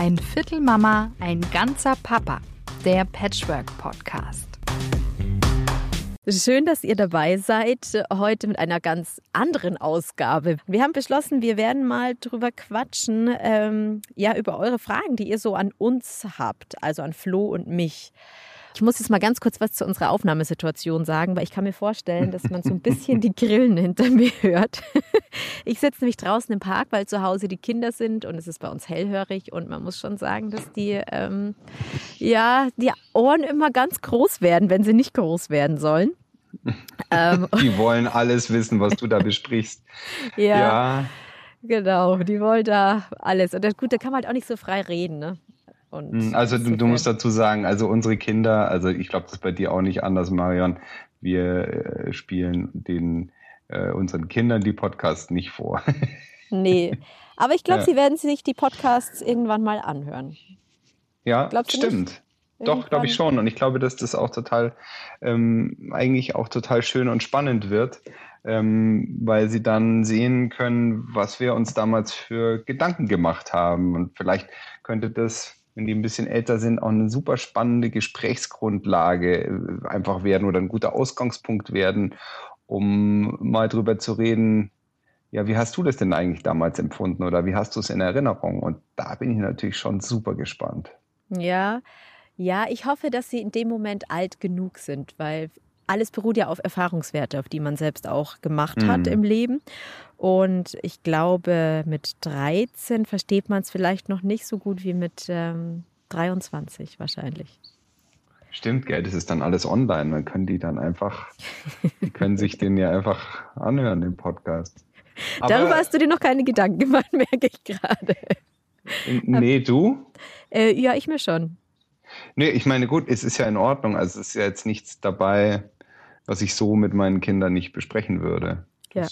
Ein Viertel Mama, ein ganzer Papa. Der Patchwork Podcast. Schön, dass ihr dabei seid, heute mit einer ganz anderen Ausgabe. Wir haben beschlossen, wir werden mal drüber quatschen, ähm, ja, über eure Fragen, die ihr so an uns habt, also an Flo und mich. Ich muss jetzt mal ganz kurz was zu unserer Aufnahmesituation sagen, weil ich kann mir vorstellen, dass man so ein bisschen die Grillen hinter mir hört. Ich sitze nämlich draußen im Park, weil zu Hause die Kinder sind und es ist bei uns hellhörig und man muss schon sagen, dass die, ähm, ja, die Ohren immer ganz groß werden, wenn sie nicht groß werden sollen. Ähm, die wollen alles wissen, was du da besprichst. ja. ja. Genau, die wollen da alles. Und gut, da kann man halt auch nicht so frei reden, ne? Und hm, also du, du, musst dazu sagen, also unsere Kinder, also ich glaube, das ist bei dir auch nicht anders, Marion. Wir äh, spielen den äh, unseren Kindern die Podcasts nicht vor. nee, aber ich glaube, ja. sie werden sich die Podcasts irgendwann mal anhören. Ja, Glaubst stimmt. Doch, glaube ich schon. Und ich glaube, dass das auch total, ähm, eigentlich auch total schön und spannend wird, ähm, weil sie dann sehen können, was wir uns damals für Gedanken gemacht haben. Und vielleicht könnte das wenn die ein bisschen älter sind, auch eine super spannende Gesprächsgrundlage äh, einfach werden oder ein guter Ausgangspunkt werden, um mal drüber zu reden, ja, wie hast du das denn eigentlich damals empfunden oder wie hast du es in Erinnerung? Und da bin ich natürlich schon super gespannt. Ja, ja, ich hoffe, dass sie in dem Moment alt genug sind, weil alles beruht ja auf Erfahrungswerte, auf die man selbst auch gemacht hat mhm. im Leben. Und ich glaube, mit 13 versteht man es vielleicht noch nicht so gut wie mit ähm, 23 wahrscheinlich. Stimmt, gell, das ist dann alles online. Man kann die dann einfach, die können sich den ja einfach anhören, den Podcast. Aber, Darüber hast du dir noch keine Gedanken gemacht, merke ich gerade. Nee, du? Äh, ja, ich mir schon. Nee, ich meine, gut, es ist ja in Ordnung. Also es ist ja jetzt nichts dabei, was ich so mit meinen Kindern nicht besprechen würde. Ja.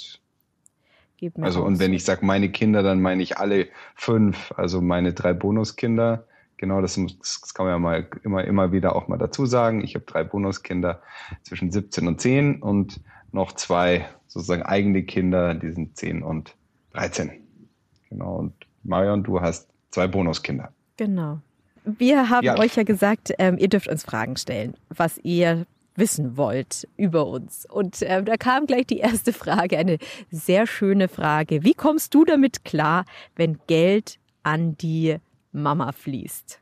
also, und wenn ich sage meine Kinder, dann meine ich alle fünf, also meine drei Bonuskinder. Genau, das, muss, das kann man ja mal immer, immer wieder auch mal dazu sagen. Ich habe drei Bonuskinder zwischen 17 und 10 und noch zwei sozusagen eigene Kinder, die sind 10 und 13. Genau, und Marion, du hast zwei Bonuskinder. Genau. Wir haben ja. euch ja gesagt, ähm, ihr dürft uns Fragen stellen, was ihr wissen wollt über uns. Und äh, da kam gleich die erste Frage, eine sehr schöne Frage. Wie kommst du damit klar, wenn Geld an die Mama fließt?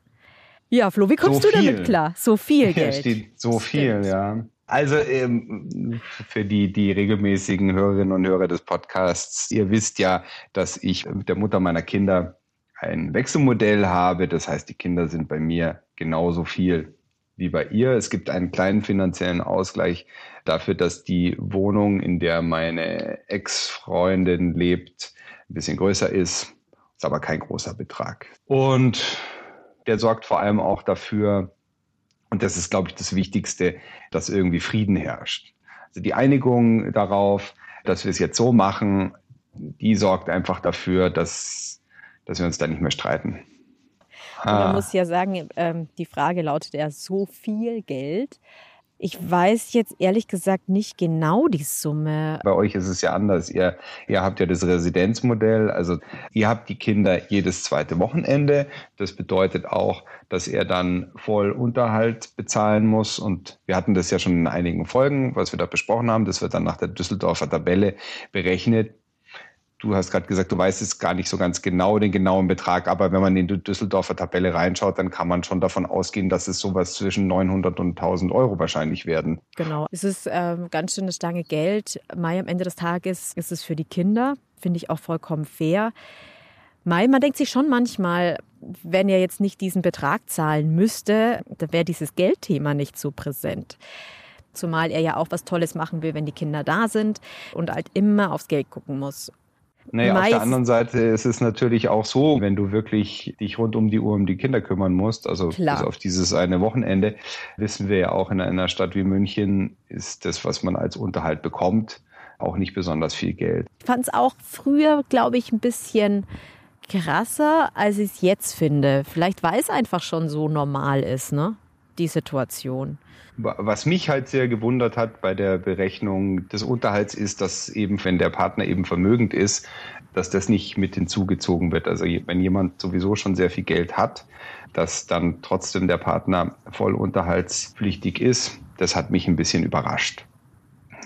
Ja, Flo, wie kommst so du damit klar? So viel Geld. Ja, steht so viel, ja. Also ähm, für die, die regelmäßigen Hörerinnen und Hörer des Podcasts, ihr wisst ja, dass ich mit der Mutter meiner Kinder ein Wechselmodell habe. Das heißt, die Kinder sind bei mir genauso viel wie bei ihr. Es gibt einen kleinen finanziellen Ausgleich dafür, dass die Wohnung, in der meine Ex-Freundin lebt, ein bisschen größer ist. Ist aber kein großer Betrag. Und der sorgt vor allem auch dafür, und das ist, glaube ich, das Wichtigste, dass irgendwie Frieden herrscht. Also die Einigung darauf, dass wir es jetzt so machen, die sorgt einfach dafür, dass, dass wir uns da nicht mehr streiten. Und man ah. muss ja sagen, ähm, die Frage lautet ja so viel Geld. Ich weiß jetzt ehrlich gesagt nicht genau die Summe. Bei euch ist es ja anders. Ihr, ihr habt ja das Residenzmodell. Also ihr habt die Kinder jedes zweite Wochenende. Das bedeutet auch, dass er dann voll Unterhalt bezahlen muss. Und wir hatten das ja schon in einigen Folgen, was wir da besprochen haben. Das wird dann nach der Düsseldorfer Tabelle berechnet du hast gerade gesagt, du weißt es gar nicht so ganz genau, den genauen Betrag, aber wenn man in die Düsseldorfer Tabelle reinschaut, dann kann man schon davon ausgehen, dass es sowas zwischen 900 und 1000 Euro wahrscheinlich werden. Genau, es ist ähm, ganz schön eine Stange Geld. Mai am Ende des Tages ist es für die Kinder, finde ich auch vollkommen fair. Mai, man denkt sich schon manchmal, wenn er jetzt nicht diesen Betrag zahlen müsste, dann wäre dieses Geldthema nicht so präsent. Zumal er ja auch was Tolles machen will, wenn die Kinder da sind und halt immer aufs Geld gucken muss. Naja, auf der anderen Seite ist es natürlich auch so, wenn du wirklich dich rund um die Uhr um die Kinder kümmern musst, also bis auf dieses eine Wochenende, wissen wir ja auch in einer Stadt wie München ist das, was man als Unterhalt bekommt, auch nicht besonders viel Geld. Ich fand es auch früher, glaube ich, ein bisschen krasser, als ich es jetzt finde. Vielleicht weil es einfach schon so normal ist, ne? Die Situation. Was mich halt sehr gewundert hat bei der Berechnung des Unterhalts ist, dass eben, wenn der Partner eben vermögend ist, dass das nicht mit hinzugezogen wird. Also wenn jemand sowieso schon sehr viel Geld hat, dass dann trotzdem der Partner voll unterhaltspflichtig ist, das hat mich ein bisschen überrascht.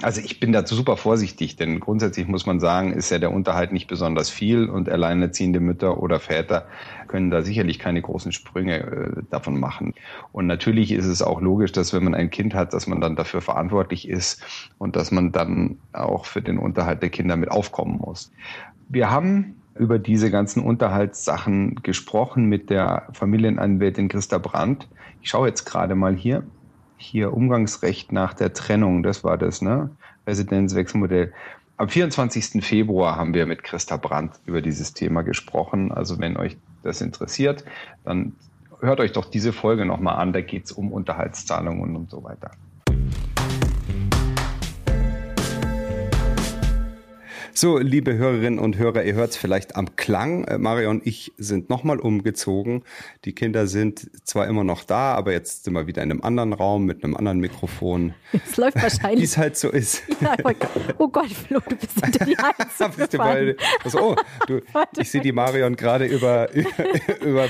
Also ich bin dazu super vorsichtig, denn grundsätzlich muss man sagen, ist ja der Unterhalt nicht besonders viel und alleinerziehende Mütter oder Väter können da sicherlich keine großen Sprünge äh, davon machen. Und natürlich ist es auch logisch, dass wenn man ein Kind hat, dass man dann dafür verantwortlich ist und dass man dann auch für den Unterhalt der Kinder mit aufkommen muss. Wir haben über diese ganzen Unterhaltssachen gesprochen mit der Familienanwältin Christa Brandt. Ich schaue jetzt gerade mal hier hier Umgangsrecht nach der Trennung, das war das, ne? Residenzwechselmodell. Am 24. Februar haben wir mit Christa Brandt über dieses Thema gesprochen. Also wenn euch das interessiert, dann hört euch doch diese Folge nochmal an. Da geht es um Unterhaltszahlungen und so weiter. So, liebe Hörerinnen und Hörer, ihr hört es vielleicht am Klang. Äh, Mario und ich sind nochmal umgezogen. Die Kinder sind zwar immer noch da, aber jetzt sind wir wieder in einem anderen Raum mit einem anderen Mikrofon. Es läuft wahrscheinlich. Wie es halt so ist. Ja, oh Gott, Flo, du bist hinter die Heizung gefallen. Also, oh, du, ich sehe die Marion gerade über, über, über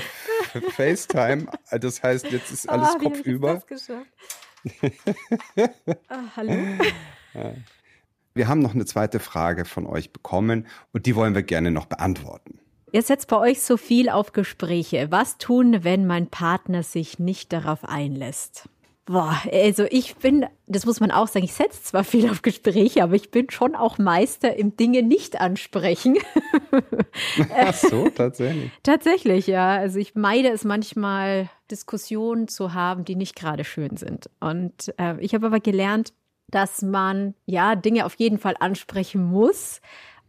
FaceTime. Das heißt, jetzt ist alles oh, kopfüber. ah, hallo. Ja. Wir haben noch eine zweite Frage von euch bekommen und die wollen wir gerne noch beantworten. Ihr setzt bei euch so viel auf Gespräche. Was tun, wenn mein Partner sich nicht darauf einlässt? Boah, also ich bin, das muss man auch sagen, ich setze zwar viel auf Gespräche, aber ich bin schon auch Meister im Dinge nicht ansprechen. Ach so, tatsächlich. tatsächlich, ja. Also ich meide es manchmal, Diskussionen zu haben, die nicht gerade schön sind. Und äh, ich habe aber gelernt, dass man ja Dinge auf jeden Fall ansprechen muss,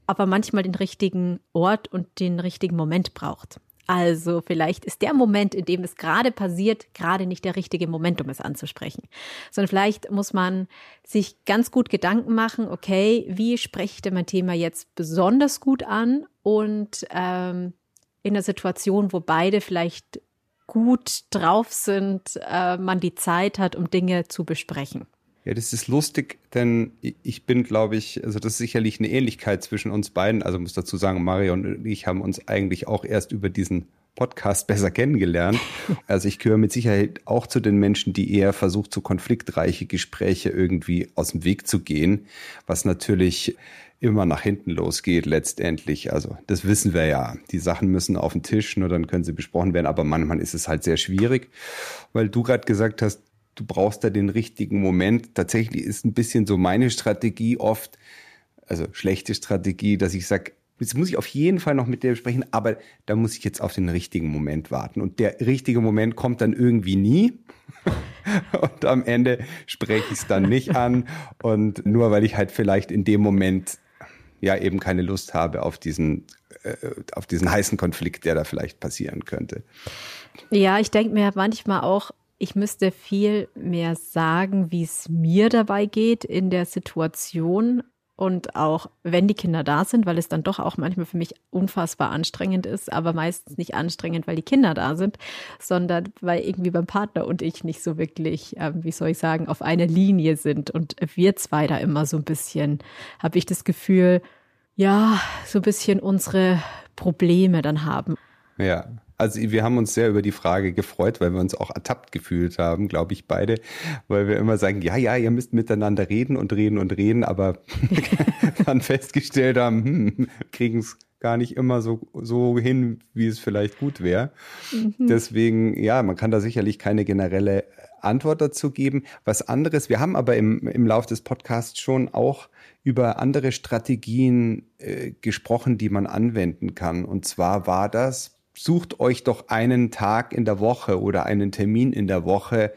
aber manchmal den richtigen Ort und den richtigen Moment braucht. Also vielleicht ist der Moment, in dem es gerade passiert, gerade nicht der richtige Moment, um es anzusprechen. Sondern vielleicht muss man sich ganz gut Gedanken machen, okay, wie spreche ich denn mein Thema jetzt besonders gut an und ähm, in der Situation, wo beide vielleicht gut drauf sind, äh, man die Zeit hat, um Dinge zu besprechen. Ja, das ist lustig, denn ich bin, glaube ich, also das ist sicherlich eine Ähnlichkeit zwischen uns beiden. Also muss dazu sagen, Mario und ich haben uns eigentlich auch erst über diesen Podcast besser kennengelernt. Also ich gehöre mit Sicherheit auch zu den Menschen, die eher versucht, so konfliktreiche Gespräche irgendwie aus dem Weg zu gehen, was natürlich immer nach hinten losgeht letztendlich. Also das wissen wir ja. Die Sachen müssen auf den Tisch, nur dann können sie besprochen werden. Aber manchmal ist es halt sehr schwierig, weil du gerade gesagt hast, du brauchst da den richtigen Moment. Tatsächlich ist ein bisschen so meine Strategie oft, also schlechte Strategie, dass ich sage, jetzt muss ich auf jeden Fall noch mit dir sprechen, aber da muss ich jetzt auf den richtigen Moment warten. Und der richtige Moment kommt dann irgendwie nie. Und am Ende spreche ich es dann nicht an. Und nur weil ich halt vielleicht in dem Moment ja eben keine Lust habe auf diesen, äh, auf diesen heißen Konflikt, der da vielleicht passieren könnte. Ja, ich denke mir manchmal auch, ich müsste viel mehr sagen, wie es mir dabei geht in der Situation und auch wenn die Kinder da sind, weil es dann doch auch manchmal für mich unfassbar anstrengend ist, aber meistens nicht anstrengend, weil die Kinder da sind, sondern weil irgendwie beim Partner und ich nicht so wirklich, äh, wie soll ich sagen, auf einer Linie sind und wir zwei da immer so ein bisschen, habe ich das Gefühl, ja, so ein bisschen unsere Probleme dann haben. Ja, also wir haben uns sehr über die Frage gefreut, weil wir uns auch ertappt gefühlt haben, glaube ich, beide, weil wir immer sagen, ja, ja, ihr müsst miteinander reden und reden und reden, aber dann festgestellt haben, hm, kriegen es gar nicht immer so, so hin, wie es vielleicht gut wäre. Mhm. Deswegen, ja, man kann da sicherlich keine generelle Antwort dazu geben. Was anderes, wir haben aber im, im Lauf des Podcasts schon auch über andere Strategien äh, gesprochen, die man anwenden kann. Und zwar war das sucht euch doch einen Tag in der Woche oder einen Termin in der Woche,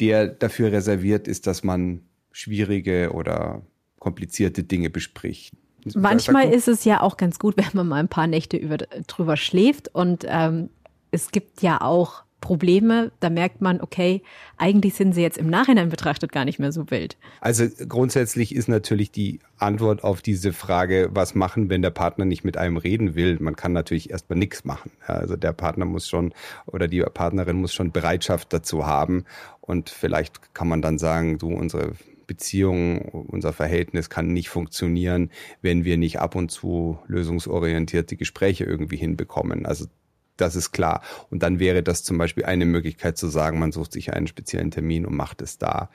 der dafür reserviert ist, dass man schwierige oder komplizierte Dinge bespricht. Manchmal ist es ja auch ganz gut, wenn man mal ein paar Nächte über, drüber schläft. Und ähm, es gibt ja auch Probleme, da merkt man, okay, eigentlich sind sie jetzt im Nachhinein betrachtet gar nicht mehr so wild. Also grundsätzlich ist natürlich die Antwort auf diese Frage, was machen, wenn der Partner nicht mit einem reden will. Man kann natürlich erstmal nichts machen. Also der Partner muss schon oder die Partnerin muss schon Bereitschaft dazu haben. Und vielleicht kann man dann sagen, du, unsere Beziehung, unser Verhältnis kann nicht funktionieren, wenn wir nicht ab und zu lösungsorientierte Gespräche irgendwie hinbekommen. Also das ist klar. Und dann wäre das zum Beispiel eine Möglichkeit zu sagen, man sucht sich einen speziellen Termin und macht es da.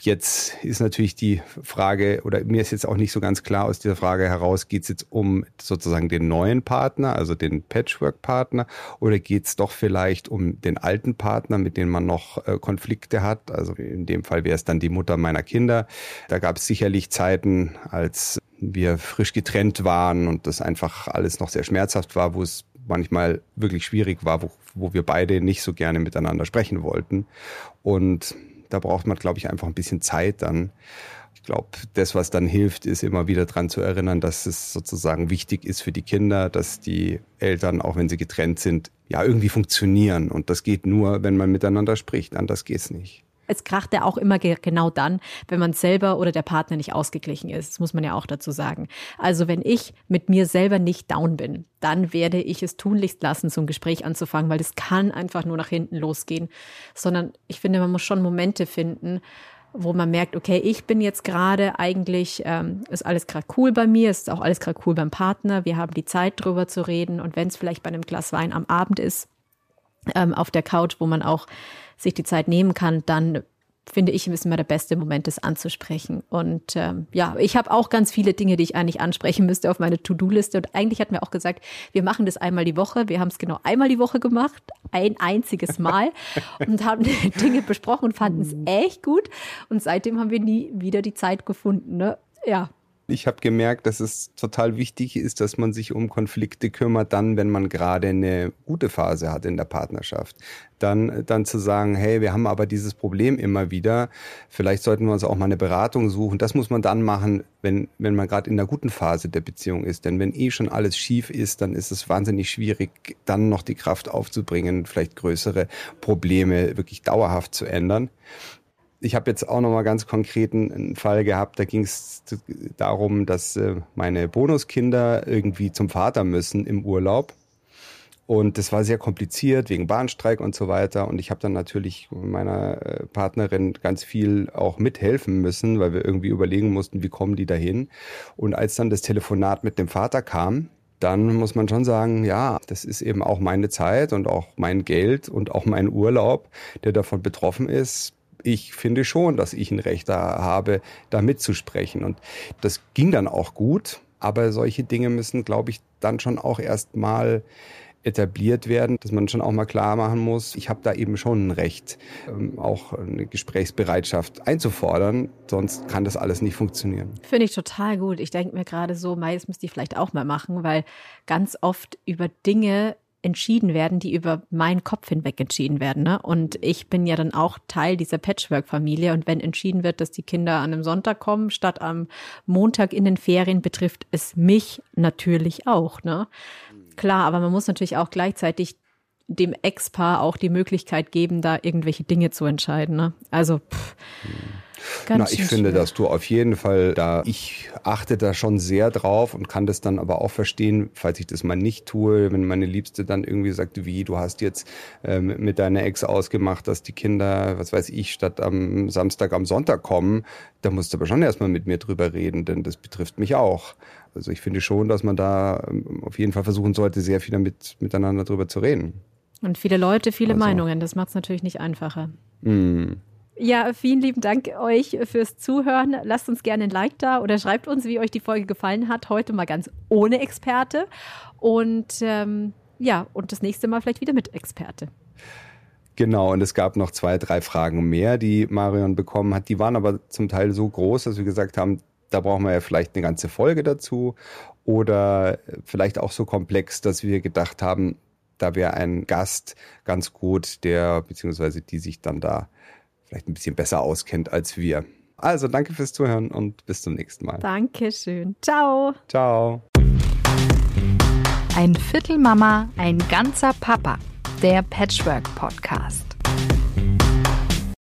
Jetzt ist natürlich die Frage, oder mir ist jetzt auch nicht so ganz klar aus dieser Frage heraus, geht es jetzt um sozusagen den neuen Partner, also den Patchwork-Partner, oder geht es doch vielleicht um den alten Partner, mit dem man noch äh, Konflikte hat? Also in dem Fall wäre es dann die Mutter meiner Kinder. Da gab es sicherlich Zeiten, als wir frisch getrennt waren und das einfach alles noch sehr schmerzhaft war, wo es manchmal wirklich schwierig war, wo, wo wir beide nicht so gerne miteinander sprechen wollten. Und da braucht man, glaube ich, einfach ein bisschen Zeit dann. Ich glaube, das, was dann hilft, ist immer wieder daran zu erinnern, dass es sozusagen wichtig ist für die Kinder, dass die Eltern, auch wenn sie getrennt sind, ja irgendwie funktionieren. Und das geht nur, wenn man miteinander spricht. Anders geht's nicht es kracht ja auch immer genau dann, wenn man selber oder der Partner nicht ausgeglichen ist. Das muss man ja auch dazu sagen. Also wenn ich mit mir selber nicht down bin, dann werde ich es tunlichst lassen, so ein Gespräch anzufangen, weil das kann einfach nur nach hinten losgehen. Sondern ich finde, man muss schon Momente finden, wo man merkt, okay, ich bin jetzt gerade eigentlich, ähm, ist alles gerade cool bei mir, ist auch alles gerade cool beim Partner, wir haben die Zeit drüber zu reden und wenn es vielleicht bei einem Glas Wein am Abend ist, ähm, auf der Couch, wo man auch sich die Zeit nehmen kann, dann finde ich, ist immer der beste Moment, das anzusprechen. Und ähm, ja, ich habe auch ganz viele Dinge, die ich eigentlich ansprechen müsste auf meine To-Do-Liste. Und eigentlich hatten wir auch gesagt, wir machen das einmal die Woche. Wir haben es genau einmal die Woche gemacht, ein einziges Mal und haben Dinge besprochen und fanden es echt gut. Und seitdem haben wir nie wieder die Zeit gefunden. Ne? Ja, ich habe gemerkt, dass es total wichtig ist, dass man sich um Konflikte kümmert, dann, wenn man gerade eine gute Phase hat in der Partnerschaft. Dann, dann zu sagen, hey, wir haben aber dieses Problem immer wieder. Vielleicht sollten wir uns auch mal eine Beratung suchen. Das muss man dann machen, wenn, wenn man gerade in der guten Phase der Beziehung ist. Denn wenn eh schon alles schief ist, dann ist es wahnsinnig schwierig, dann noch die Kraft aufzubringen, vielleicht größere Probleme wirklich dauerhaft zu ändern ich habe jetzt auch noch mal ganz konkreten einen Fall gehabt. Da ging es darum, dass äh, meine Bonuskinder irgendwie zum Vater müssen im Urlaub. Und das war sehr kompliziert wegen Bahnstreik und so weiter. Und ich habe dann natürlich meiner äh, Partnerin ganz viel auch mithelfen müssen, weil wir irgendwie überlegen mussten, wie kommen die dahin. Und als dann das Telefonat mit dem Vater kam, dann muss man schon sagen, ja, das ist eben auch meine Zeit und auch mein Geld und auch mein Urlaub, der davon betroffen ist ich finde schon, dass ich ein Recht da habe, da mitzusprechen. Und das ging dann auch gut. Aber solche Dinge müssen, glaube ich, dann schon auch erst mal etabliert werden, dass man schon auch mal klar machen muss, ich habe da eben schon ein Recht, ähm, auch eine Gesprächsbereitschaft einzufordern, sonst kann das alles nicht funktionieren. Finde ich total gut. Ich denke mir gerade so, Mai, das müsste ich vielleicht auch mal machen, weil ganz oft über Dinge entschieden werden, die über meinen Kopf hinweg entschieden werden. Ne? Und ich bin ja dann auch Teil dieser Patchwork-Familie. Und wenn entschieden wird, dass die Kinder an einem Sonntag kommen, statt am Montag in den Ferien, betrifft es mich natürlich auch. Ne? Klar, aber man muss natürlich auch gleichzeitig dem Ex-Paar auch die Möglichkeit geben, da irgendwelche Dinge zu entscheiden. Ne? Also pff. Ganz Na, ich finde, dass du auf jeden Fall da, ich achte da schon sehr drauf und kann das dann aber auch verstehen, falls ich das mal nicht tue, wenn meine Liebste dann irgendwie sagt, wie, du hast jetzt ähm, mit deiner Ex ausgemacht, dass die Kinder, was weiß ich, statt am Samstag am Sonntag kommen, da musst du aber schon erstmal mit mir drüber reden, denn das betrifft mich auch. Also ich finde schon, dass man da ähm, auf jeden Fall versuchen sollte, sehr viel damit miteinander drüber zu reden. Und viele Leute, viele also. Meinungen, das macht es natürlich nicht einfacher. Mm. Ja, vielen lieben Dank euch fürs Zuhören. Lasst uns gerne ein Like da oder schreibt uns, wie euch die Folge gefallen hat. Heute mal ganz ohne Experte. Und ähm, ja, und das nächste Mal vielleicht wieder mit Experte. Genau, und es gab noch zwei, drei Fragen mehr, die Marion bekommen hat. Die waren aber zum Teil so groß, dass wir gesagt haben, da brauchen wir ja vielleicht eine ganze Folge dazu. Oder vielleicht auch so komplex, dass wir gedacht haben, da wäre ein Gast ganz gut, der beziehungsweise die sich dann da vielleicht ein bisschen besser auskennt als wir. Also danke fürs Zuhören und bis zum nächsten Mal. Dankeschön. Ciao. Ciao. Ein Viertel Mama, ein ganzer Papa. Der Patchwork Podcast.